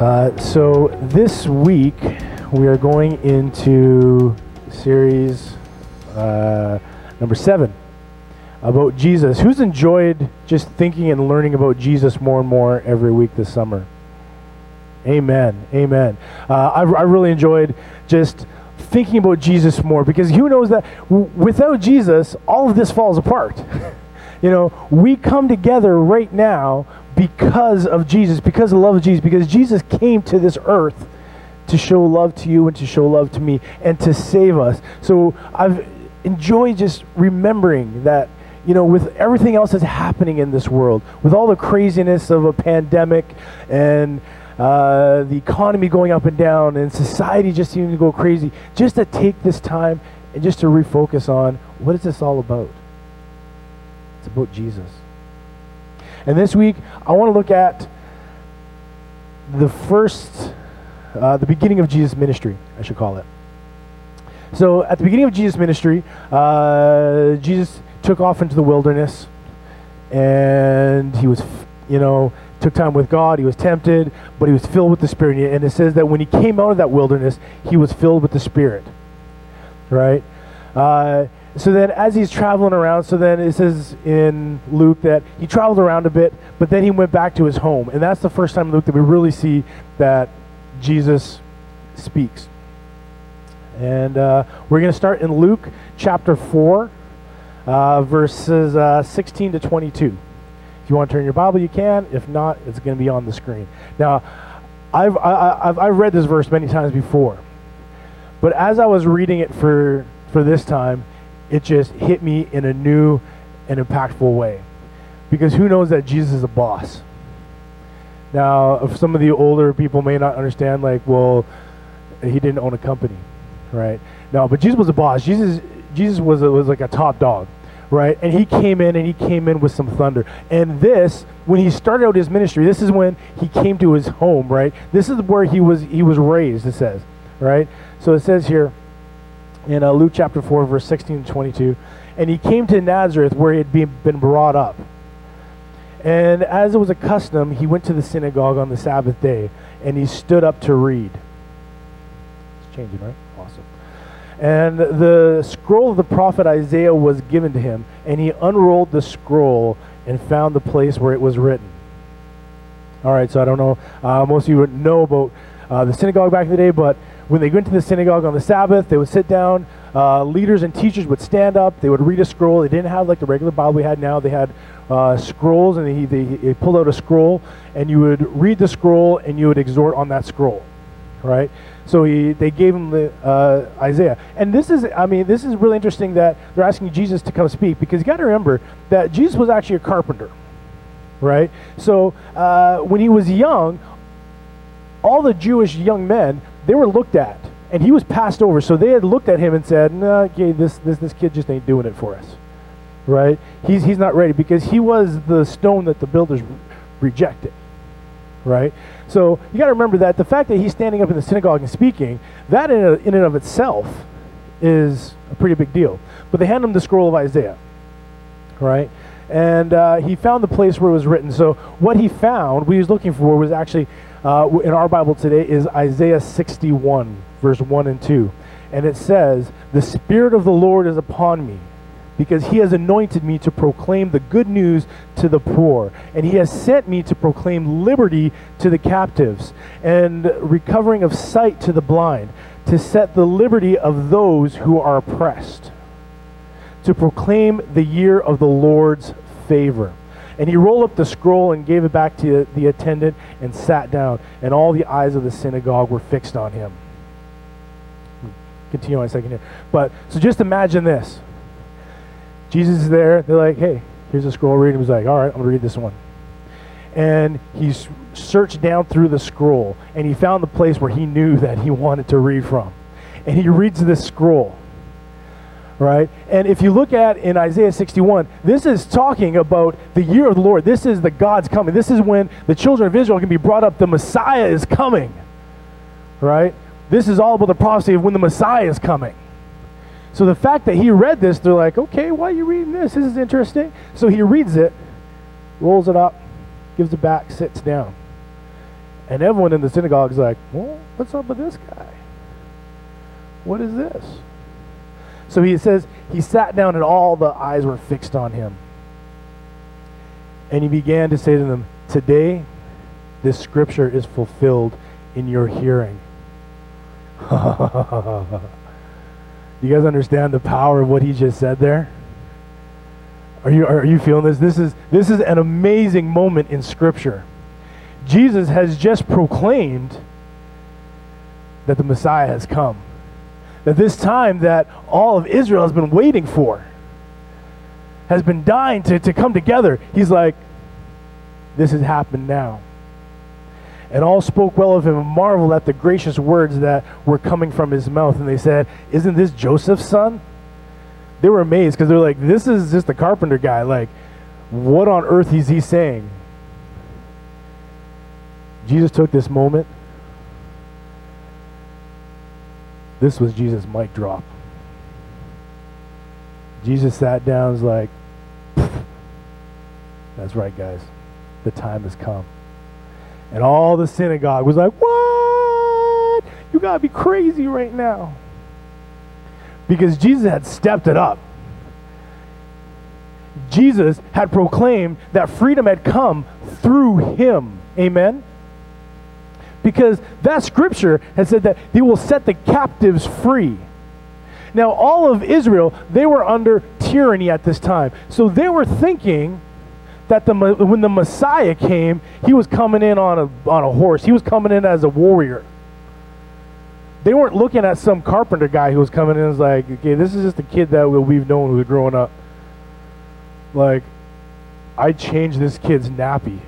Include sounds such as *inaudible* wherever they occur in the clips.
Uh, so this week we are going into series uh, number seven about Jesus. Who's enjoyed just thinking and learning about Jesus more and more every week this summer? Amen. Amen. Uh, I, I really enjoyed just thinking about Jesus more because who knows that w- without Jesus, all of this falls apart. *laughs* you know, we come together right now because of Jesus, because of the love of Jesus, because Jesus came to this earth to show love to you and to show love to me and to save us. So I've enjoyed just remembering that, you know, with everything else that's happening in this world, with all the craziness of a pandemic and uh, the economy going up and down and society just seeming to go crazy, just to take this time and just to refocus on what is this all about? About Jesus. And this week, I want to look at the first, uh, the beginning of Jesus' ministry, I should call it. So, at the beginning of Jesus' ministry, uh, Jesus took off into the wilderness and he was, you know, took time with God. He was tempted, but he was filled with the Spirit. And it says that when he came out of that wilderness, he was filled with the Spirit. Right? Uh, so then as he's traveling around, so then it says in Luke that he traveled around a bit, but then he went back to his home. And that's the first time Luke that we really see that Jesus speaks. And uh, we're going to start in Luke chapter 4, uh, verses uh, 16 to 22. If you want to turn your Bible, you can. If not, it's going to be on the screen. Now, I've, I, I've, I've read this verse many times before. But as I was reading it for, for this time, it just hit me in a new and impactful way. Because who knows that Jesus is a boss? Now, if some of the older people may not understand, like, well, he didn't own a company, right? No, but Jesus was a boss. Jesus, Jesus was, a, was like a top dog, right? And he came in and he came in with some thunder. And this, when he started out his ministry, this is when he came to his home, right? This is where he was, he was raised, it says, right? So it says here, in uh, Luke chapter 4, verse 16 to 22. And he came to Nazareth where he had been, been brought up. And as it was a custom, he went to the synagogue on the Sabbath day and he stood up to read. It's changing, right? Awesome. And the scroll of the prophet Isaiah was given to him, and he unrolled the scroll and found the place where it was written. All right, so I don't know, uh, most of you would know about uh, the synagogue back in the day, but when they went to the synagogue on the Sabbath, they would sit down. Uh, leaders and teachers would stand up. They would read a scroll. They didn't have like the regular Bible we had now. They had uh, scrolls, and he, they, pulled out a scroll, and you would read the scroll, and you would exhort on that scroll, right? So he, they gave him the uh, Isaiah, and this is, I mean, this is really interesting that they're asking Jesus to come speak because you got to remember that Jesus was actually a carpenter, right? So uh, when he was young, all the Jewish young men they were looked at, and he was passed over. So they had looked at him and said, "No, nah, okay, this this this kid just ain't doing it for us." Right? He's he's not ready because he was the stone that the builders rejected. Right? So you got to remember that the fact that he's standing up in the synagogue and speaking, that in, a, in and of itself is a pretty big deal. But they hand him the scroll of Isaiah. Right? And uh, he found the place where it was written. So what he found, what he was looking for, was actually uh, in our Bible today is Isaiah 61, verse 1 and 2. And it says, The Spirit of the Lord is upon me, because he has anointed me to proclaim the good news to the poor. And he has sent me to proclaim liberty to the captives, and recovering of sight to the blind, to set the liberty of those who are oppressed, to proclaim the year of the Lord's favor. And he rolled up the scroll and gave it back to the attendant and sat down. And all the eyes of the synagogue were fixed on him. Continue on a second here. But so just imagine this. Jesus is there. They're like, hey, here's a scroll. Read. He was like, all right, I'm going to read this one. And he searched down through the scroll and he found the place where he knew that he wanted to read from. And he reads this scroll right? And if you look at in Isaiah 61, this is talking about the year of the Lord. This is the God's coming. This is when the children of Israel can be brought up. The Messiah is coming, right? This is all about the prophecy of when the Messiah is coming. So the fact that he read this, they're like, okay, why are you reading this? This is interesting. So he reads it, rolls it up, gives it back, sits down. And everyone in the synagogue is like, well, what's up with this guy? What is this? So he says, he sat down and all the eyes were fixed on him. And he began to say to them, Today, this scripture is fulfilled in your hearing. *laughs* You guys understand the power of what he just said there? Are you, are you feeling this? This is, this is an amazing moment in Scripture. Jesus has just proclaimed that the Messiah has come. That this time that all of Israel has been waiting for has been dying to, to come together. He's like, this has happened now. And all spoke well of him and marveled at the gracious words that were coming from his mouth. And they said, Isn't this Joseph's son? They were amazed because they're like, This is just the carpenter guy. Like, what on earth is he saying? Jesus took this moment. This was Jesus' mic drop. Jesus sat down and was like, That's right, guys. The time has come. And all the synagogue was like, What? You got to be crazy right now. Because Jesus had stepped it up. Jesus had proclaimed that freedom had come through him. Amen? Because that scripture has said that he will set the captives free. Now, all of Israel, they were under tyranny at this time. So they were thinking that the, when the Messiah came, he was coming in on a, on a horse. He was coming in as a warrior. They weren't looking at some carpenter guy who was coming in and was like, okay, this is just a kid that we've known who's growing up. Like, I changed this kid's nappy.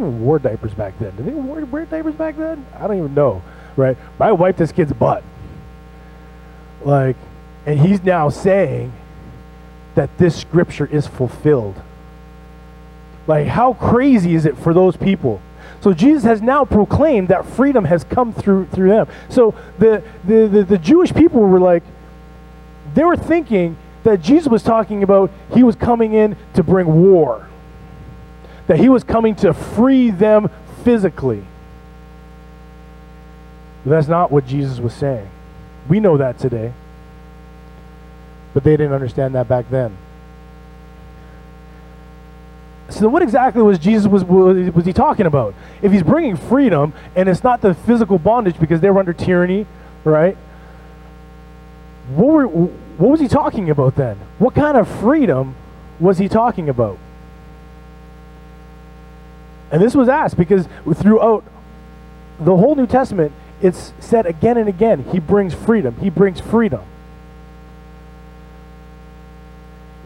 Wore diapers back then. Did they wear, wear diapers back then? I don't even know, right? But I wiped this kid's butt. Like, and he's now saying that this scripture is fulfilled. Like, how crazy is it for those people? So Jesus has now proclaimed that freedom has come through through them. So the, the, the, the, Jewish people were like, they were thinking that Jesus was talking about he was coming in to bring war. That he was coming to free them physically. But that's not what Jesus was saying. We know that today. But they didn't understand that back then. So what exactly was Jesus was, was, he talking about? If he's bringing freedom and it's not the physical bondage because they were under tyranny, right? What, were, what was he talking about then? What kind of freedom was he talking about? And this was asked because throughout the whole New Testament, it's said again and again, he brings freedom. He brings freedom.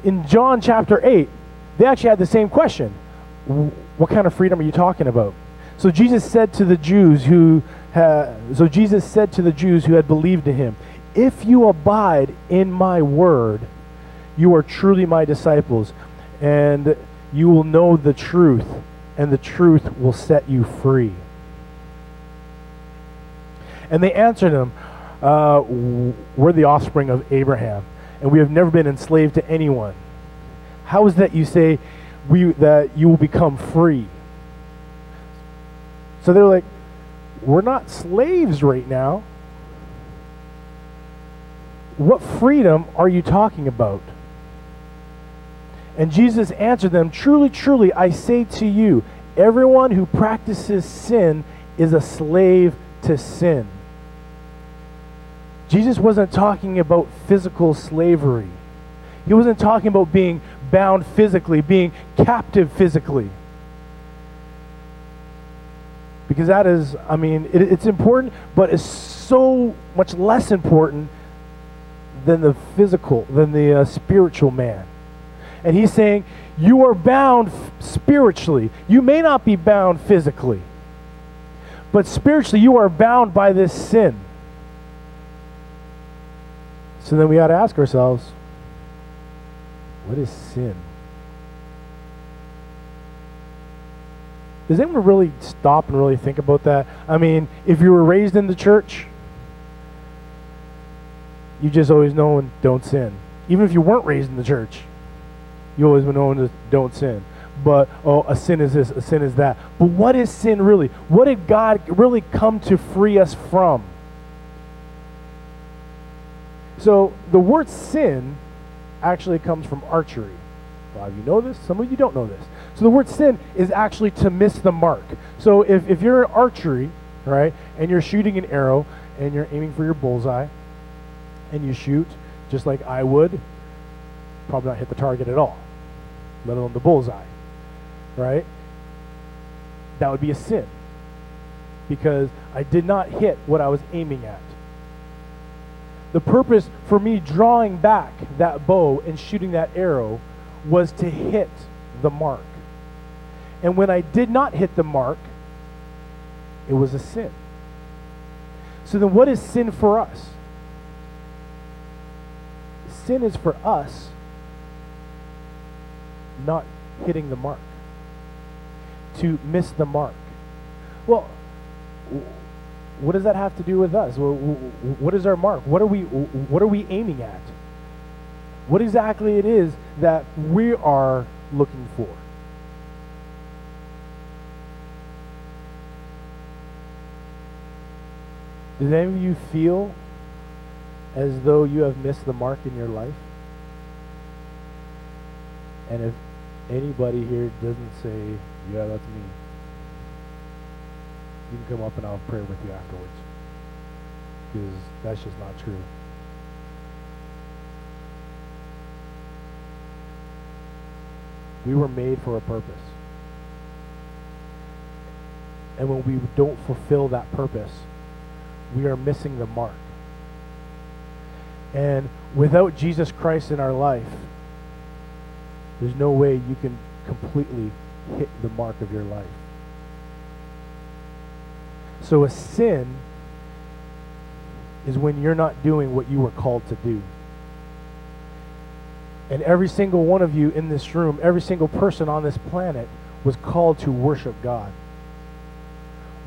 in John chapter 8, they actually had the same question. What kind of freedom are you talking about? So Jesus said to the Jews who so Jesus said to the Jews who had believed in him, "If you abide in my word, you are truly my disciples, and you will know the truth, and the truth will set you free." And they answered him, uh, "We're the offspring of Abraham." and we have never been enslaved to anyone. How is that you say we, that you will become free? So they're like, we're not slaves right now. What freedom are you talking about? And Jesus answered them, Truly, truly, I say to you, everyone who practices sin is a slave to sin. Jesus wasn't talking about physical slavery. He wasn't talking about being bound physically, being captive physically. Because that is, I mean, it, it's important, but it's so much less important than the physical, than the uh, spiritual man. And he's saying, You are bound spiritually. You may not be bound physically, but spiritually, you are bound by this sin. So then we ought to ask ourselves what is sin? Does anyone really stop and really think about that? I mean, if you were raised in the church, you just always know and don't sin. Even if you weren't raised in the church, you always been known to don't sin. But oh, a sin is this, a sin is that. But what is sin really? What did God really come to free us from? So the word sin actually comes from archery. A lot of you know this, some of you don't know this. So the word sin is actually to miss the mark. So if, if you're in archery, right, and you're shooting an arrow and you're aiming for your bullseye and you shoot just like I would, probably not hit the target at all, let alone the bullseye, right? That would be a sin because I did not hit what I was aiming at. The purpose for me drawing back that bow and shooting that arrow was to hit the mark. And when I did not hit the mark, it was a sin. So then, what is sin for us? Sin is for us not hitting the mark, to miss the mark. Well, what does that have to do with us? What is our mark? What are we, what are we aiming at? What exactly it is that we are looking for? Does any of you feel as though you have missed the mark in your life? And if anybody here doesn't say, yeah, that's me, you can come up and I'll pray with you afterwards. Because that's just not true. We were made for a purpose. And when we don't fulfill that purpose, we are missing the mark. And without Jesus Christ in our life, there's no way you can completely hit the mark of your life. So a sin is when you're not doing what you were called to do. And every single one of you in this room, every single person on this planet was called to worship God.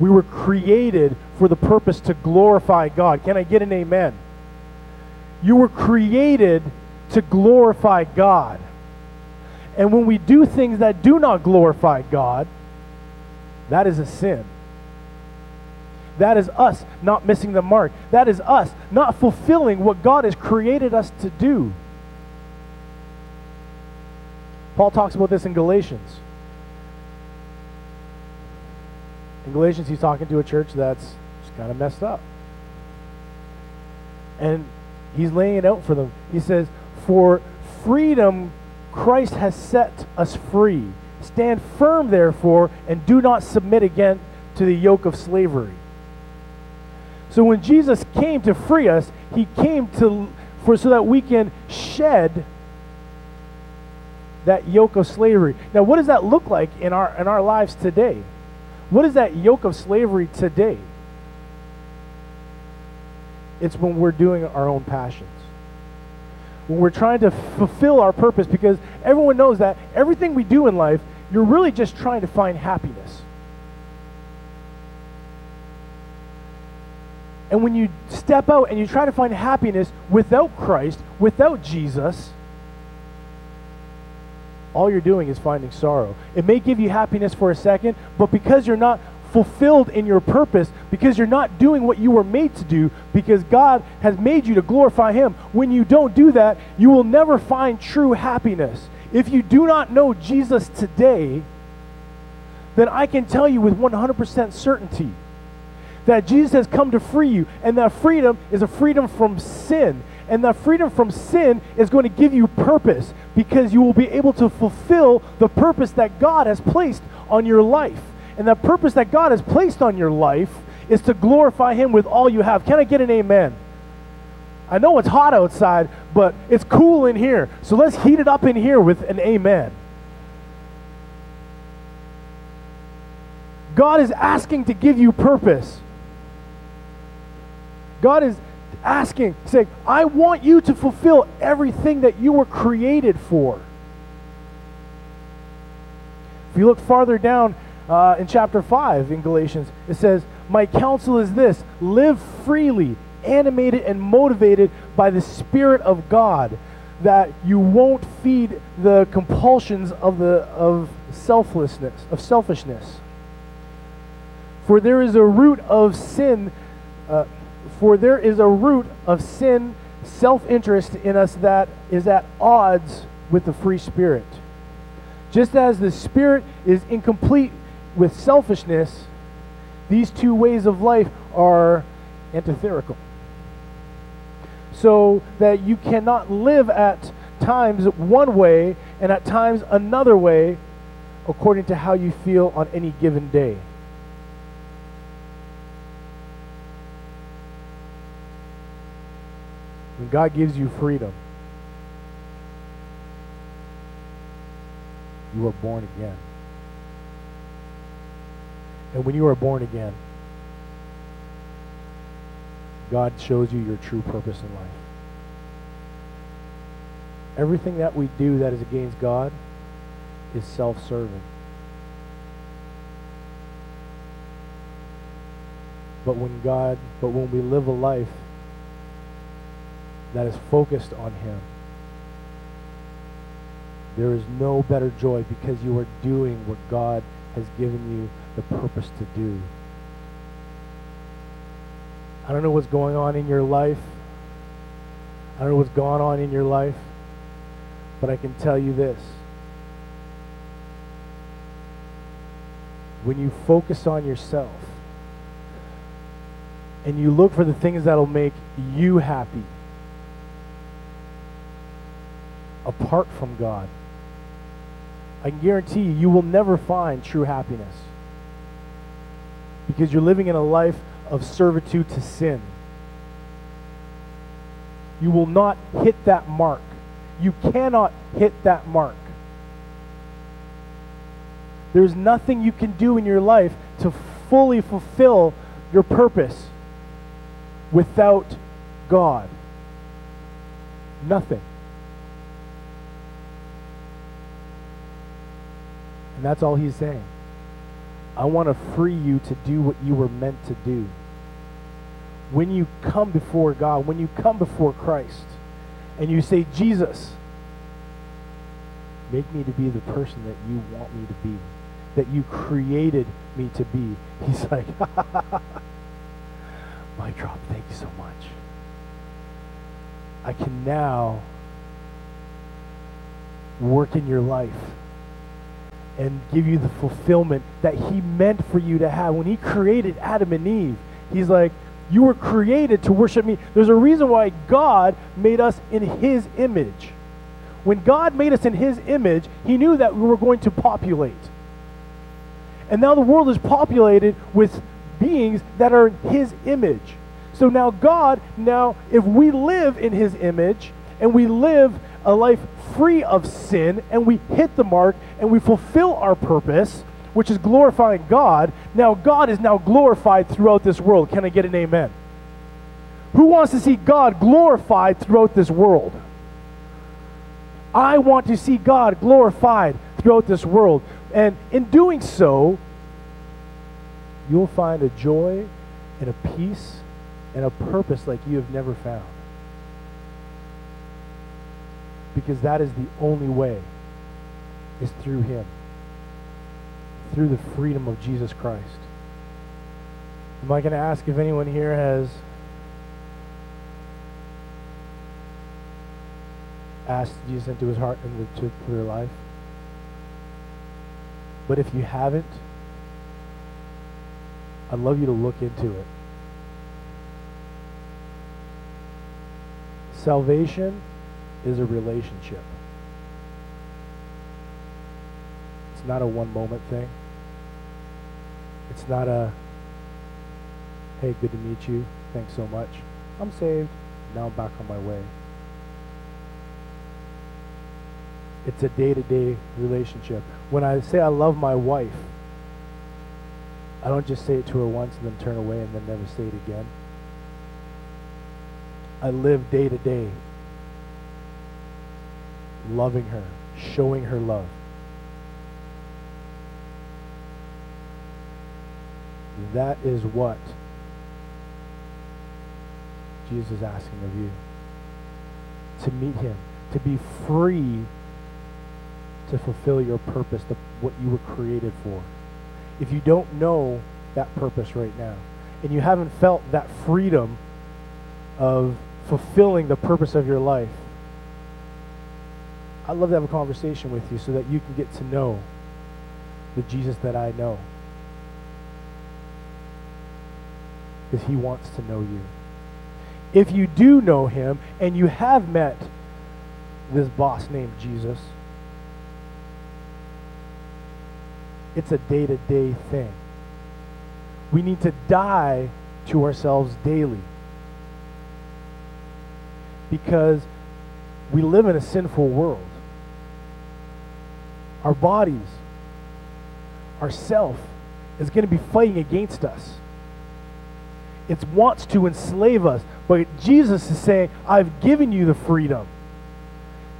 We were created for the purpose to glorify God. Can I get an amen? You were created to glorify God. And when we do things that do not glorify God, that is a sin. That is us not missing the mark. That is us not fulfilling what God has created us to do. Paul talks about this in Galatians. In Galatians, he's talking to a church that's just kind of messed up. And he's laying it out for them. He says, For freedom, Christ has set us free. Stand firm, therefore, and do not submit again to the yoke of slavery. So when Jesus came to free us, he came to for so that we can shed that yoke of slavery. Now, what does that look like in our in our lives today? What is that yoke of slavery today? It's when we're doing our own passions. When we're trying to fulfill our purpose, because everyone knows that everything we do in life, you're really just trying to find happiness. And when you step out and you try to find happiness without Christ, without Jesus, all you're doing is finding sorrow. It may give you happiness for a second, but because you're not fulfilled in your purpose, because you're not doing what you were made to do, because God has made you to glorify Him, when you don't do that, you will never find true happiness. If you do not know Jesus today, then I can tell you with 100% certainty that Jesus has come to free you, and that freedom is a freedom from sin. And that freedom from sin is going to give you purpose because you will be able to fulfill the purpose that God has placed on your life. And the purpose that God has placed on your life is to glorify Him with all you have. Can I get an amen? I know it's hot outside, but it's cool in here. So let's heat it up in here with an amen. God is asking to give you purpose. God is asking, saying, I want you to fulfill everything that you were created for. If you look farther down uh, in chapter 5 in Galatians, it says, My counsel is this live freely, animated and motivated by the Spirit of God, that you won't feed the compulsions of the of selflessness, of selfishness. For there is a root of sin, uh, for there is a root of sin, self-interest in us that is at odds with the free spirit. Just as the spirit is incomplete with selfishness, these two ways of life are antithetical. So that you cannot live at times one way and at times another way according to how you feel on any given day. When God gives you freedom, you are born again. And when you are born again, God shows you your true purpose in life. Everything that we do that is against God is self-serving. But when God, but when we live a life that is focused on him, there is no better joy because you are doing what God has given you the purpose to do. I don't know what's going on in your life. I don't know what's going on in your life. But I can tell you this. When you focus on yourself and you look for the things that'll make you happy apart from God, I can guarantee you, you will never find true happiness. Because you're living in a life of servitude to sin. You will not hit that mark. You cannot hit that mark. There's nothing you can do in your life to fully fulfill your purpose without God. Nothing. And that's all he's saying. I want to free you to do what you were meant to do. When you come before God, when you come before Christ, and you say, Jesus, make me to be the person that you want me to be, that you created me to be. *laughs* He's like, *laughs* my drop, thank you so much. I can now work in your life and give you the fulfillment that he meant for you to have. When he created Adam and Eve, he's like, you were created to worship me. There's a reason why God made us in his image. When God made us in his image, he knew that we were going to populate. And now the world is populated with beings that are in his image. So now God, now if we live in his image and we live a life free of sin and we hit the mark and we fulfill our purpose, which is glorifying God, now God is now glorified throughout this world. Can I get an amen? Who wants to see God glorified throughout this world? I want to see God glorified throughout this world. And in doing so, you'll find a joy and a peace and a purpose like you have never found because that is the only way is through him through the freedom of jesus christ. Am i going to ask if anyone here has asked jesus into his heart and into their life? But if you haven't i'd love you to look into it. Salvation is a relationship. It's not a one moment thing. It's not a, hey, good to meet you. Thanks so much. I'm saved. Now I'm back on my way. It's a day to day relationship. When I say I love my wife, I don't just say it to her once and then turn away and then never say it again. I live day to day loving her, showing her love. That is what Jesus is asking of you. to meet him, to be free to fulfill your purpose, the, what you were created for. If you don't know that purpose right now, and you haven't felt that freedom of fulfilling the purpose of your life, I'd love to have a conversation with you so that you can get to know the Jesus that I know. Because he wants to know you. If you do know him and you have met this boss named Jesus, it's a day to day thing. We need to die to ourselves daily because we live in a sinful world. Our bodies, our self, is going to be fighting against us. It wants to enslave us. But Jesus is saying, I've given you the freedom.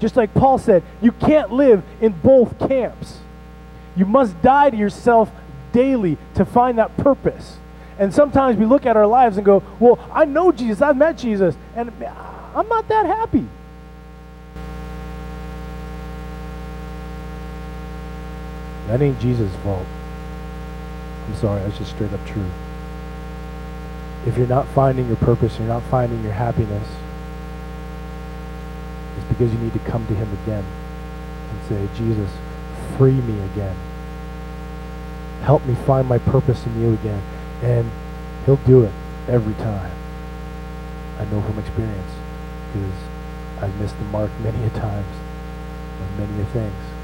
Just like Paul said, you can't live in both camps. You must die to yourself daily to find that purpose. And sometimes we look at our lives and go, Well, I know Jesus, I've met Jesus, and I'm not that happy. That ain't Jesus' fault. I'm sorry, that's just straight up true. If you're not finding your purpose, you're not finding your happiness, it's because you need to come to Him again and say, Jesus, free me again. Help me find my purpose in you again. And He'll do it every time. I know from experience because I've missed the mark many a times on many a things.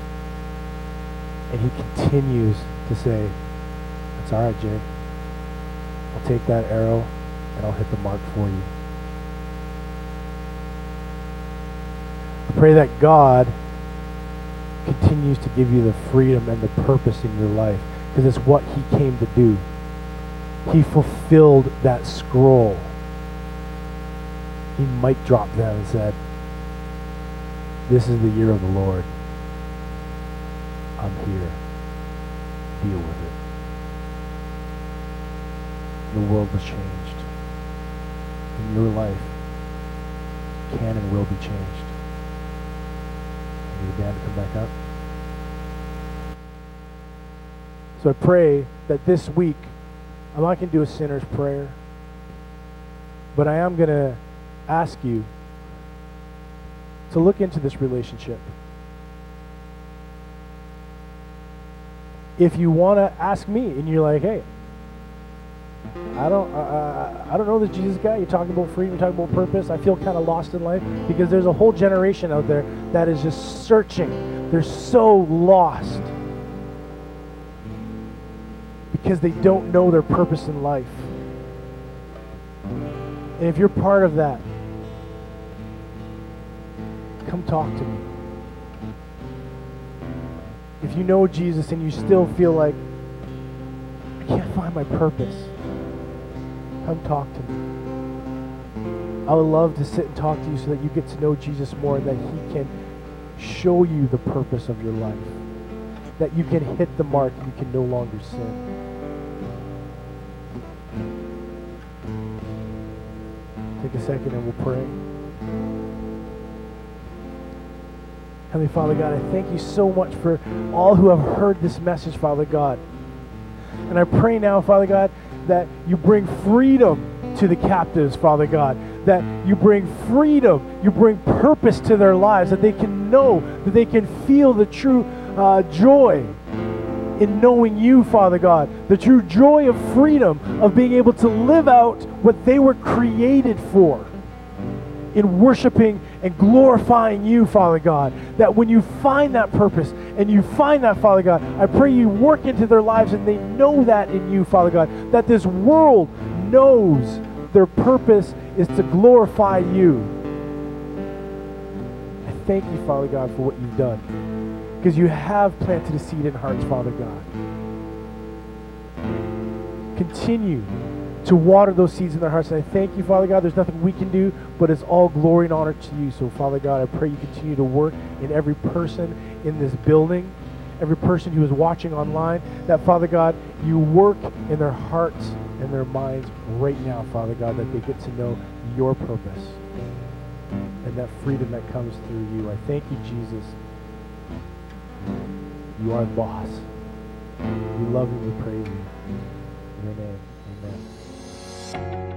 And he continues to say, It's all right, Jay. I'll take that arrow and I'll hit the mark for you. I pray that God continues to give you the freedom and the purpose in your life because it's what he came to do. He fulfilled that scroll. He might drop them and said, This is the year of the Lord. I'm here. Deal with it. The world was changed. And your life can and will be changed. I need band to come back up. So I pray that this week, I'm not going to do a sinner's prayer, but I am going to ask you to look into this relationship. If you want to ask me and you're like, hey, I don't, uh, I don't know this Jesus guy. You're talking about freedom, you're talking about purpose. I feel kind of lost in life because there's a whole generation out there that is just searching. They're so lost because they don't know their purpose in life. And if you're part of that, come talk to me if you know Jesus and you still mm. feel like, I can't find my purpose, come talk to me. I would love to sit and talk to you so that you get to know Jesus more and that he can show you the purpose of your life. That you can hit the mark and you can no longer sin. Take a second and we'll pray. Heavenly Father God, I thank you so much for all who have heard this message, Father God. And I pray now, Father God, that you bring freedom to the captives, Father God. That you bring freedom, you bring purpose to their lives, that they can know, that they can feel the true uh, joy in knowing you, Father God. The true joy of freedom, of being able to live out what they were created for in worshiping and glorifying you, Father God. That when you find that purpose and you find that, Father God, I pray you work into their lives and they know that in you, Father God. That this world knows their purpose is to glorify you. I thank you, Father God, for what you've done. Because you have planted a seed in hearts, Father God. Continue to water those seeds in their hearts. And I thank you, Father God. There's nothing we can do, but it's all glory and honor to you. So, Father God, I pray you continue to work in every person in this building, every person who is watching online, that, Father God, you work in their hearts and their minds right now, Father God, that they get to know your purpose and that freedom that comes through you. I thank you, Jesus. You are the boss. We love you. We praise you. In your name, amen. Thank you.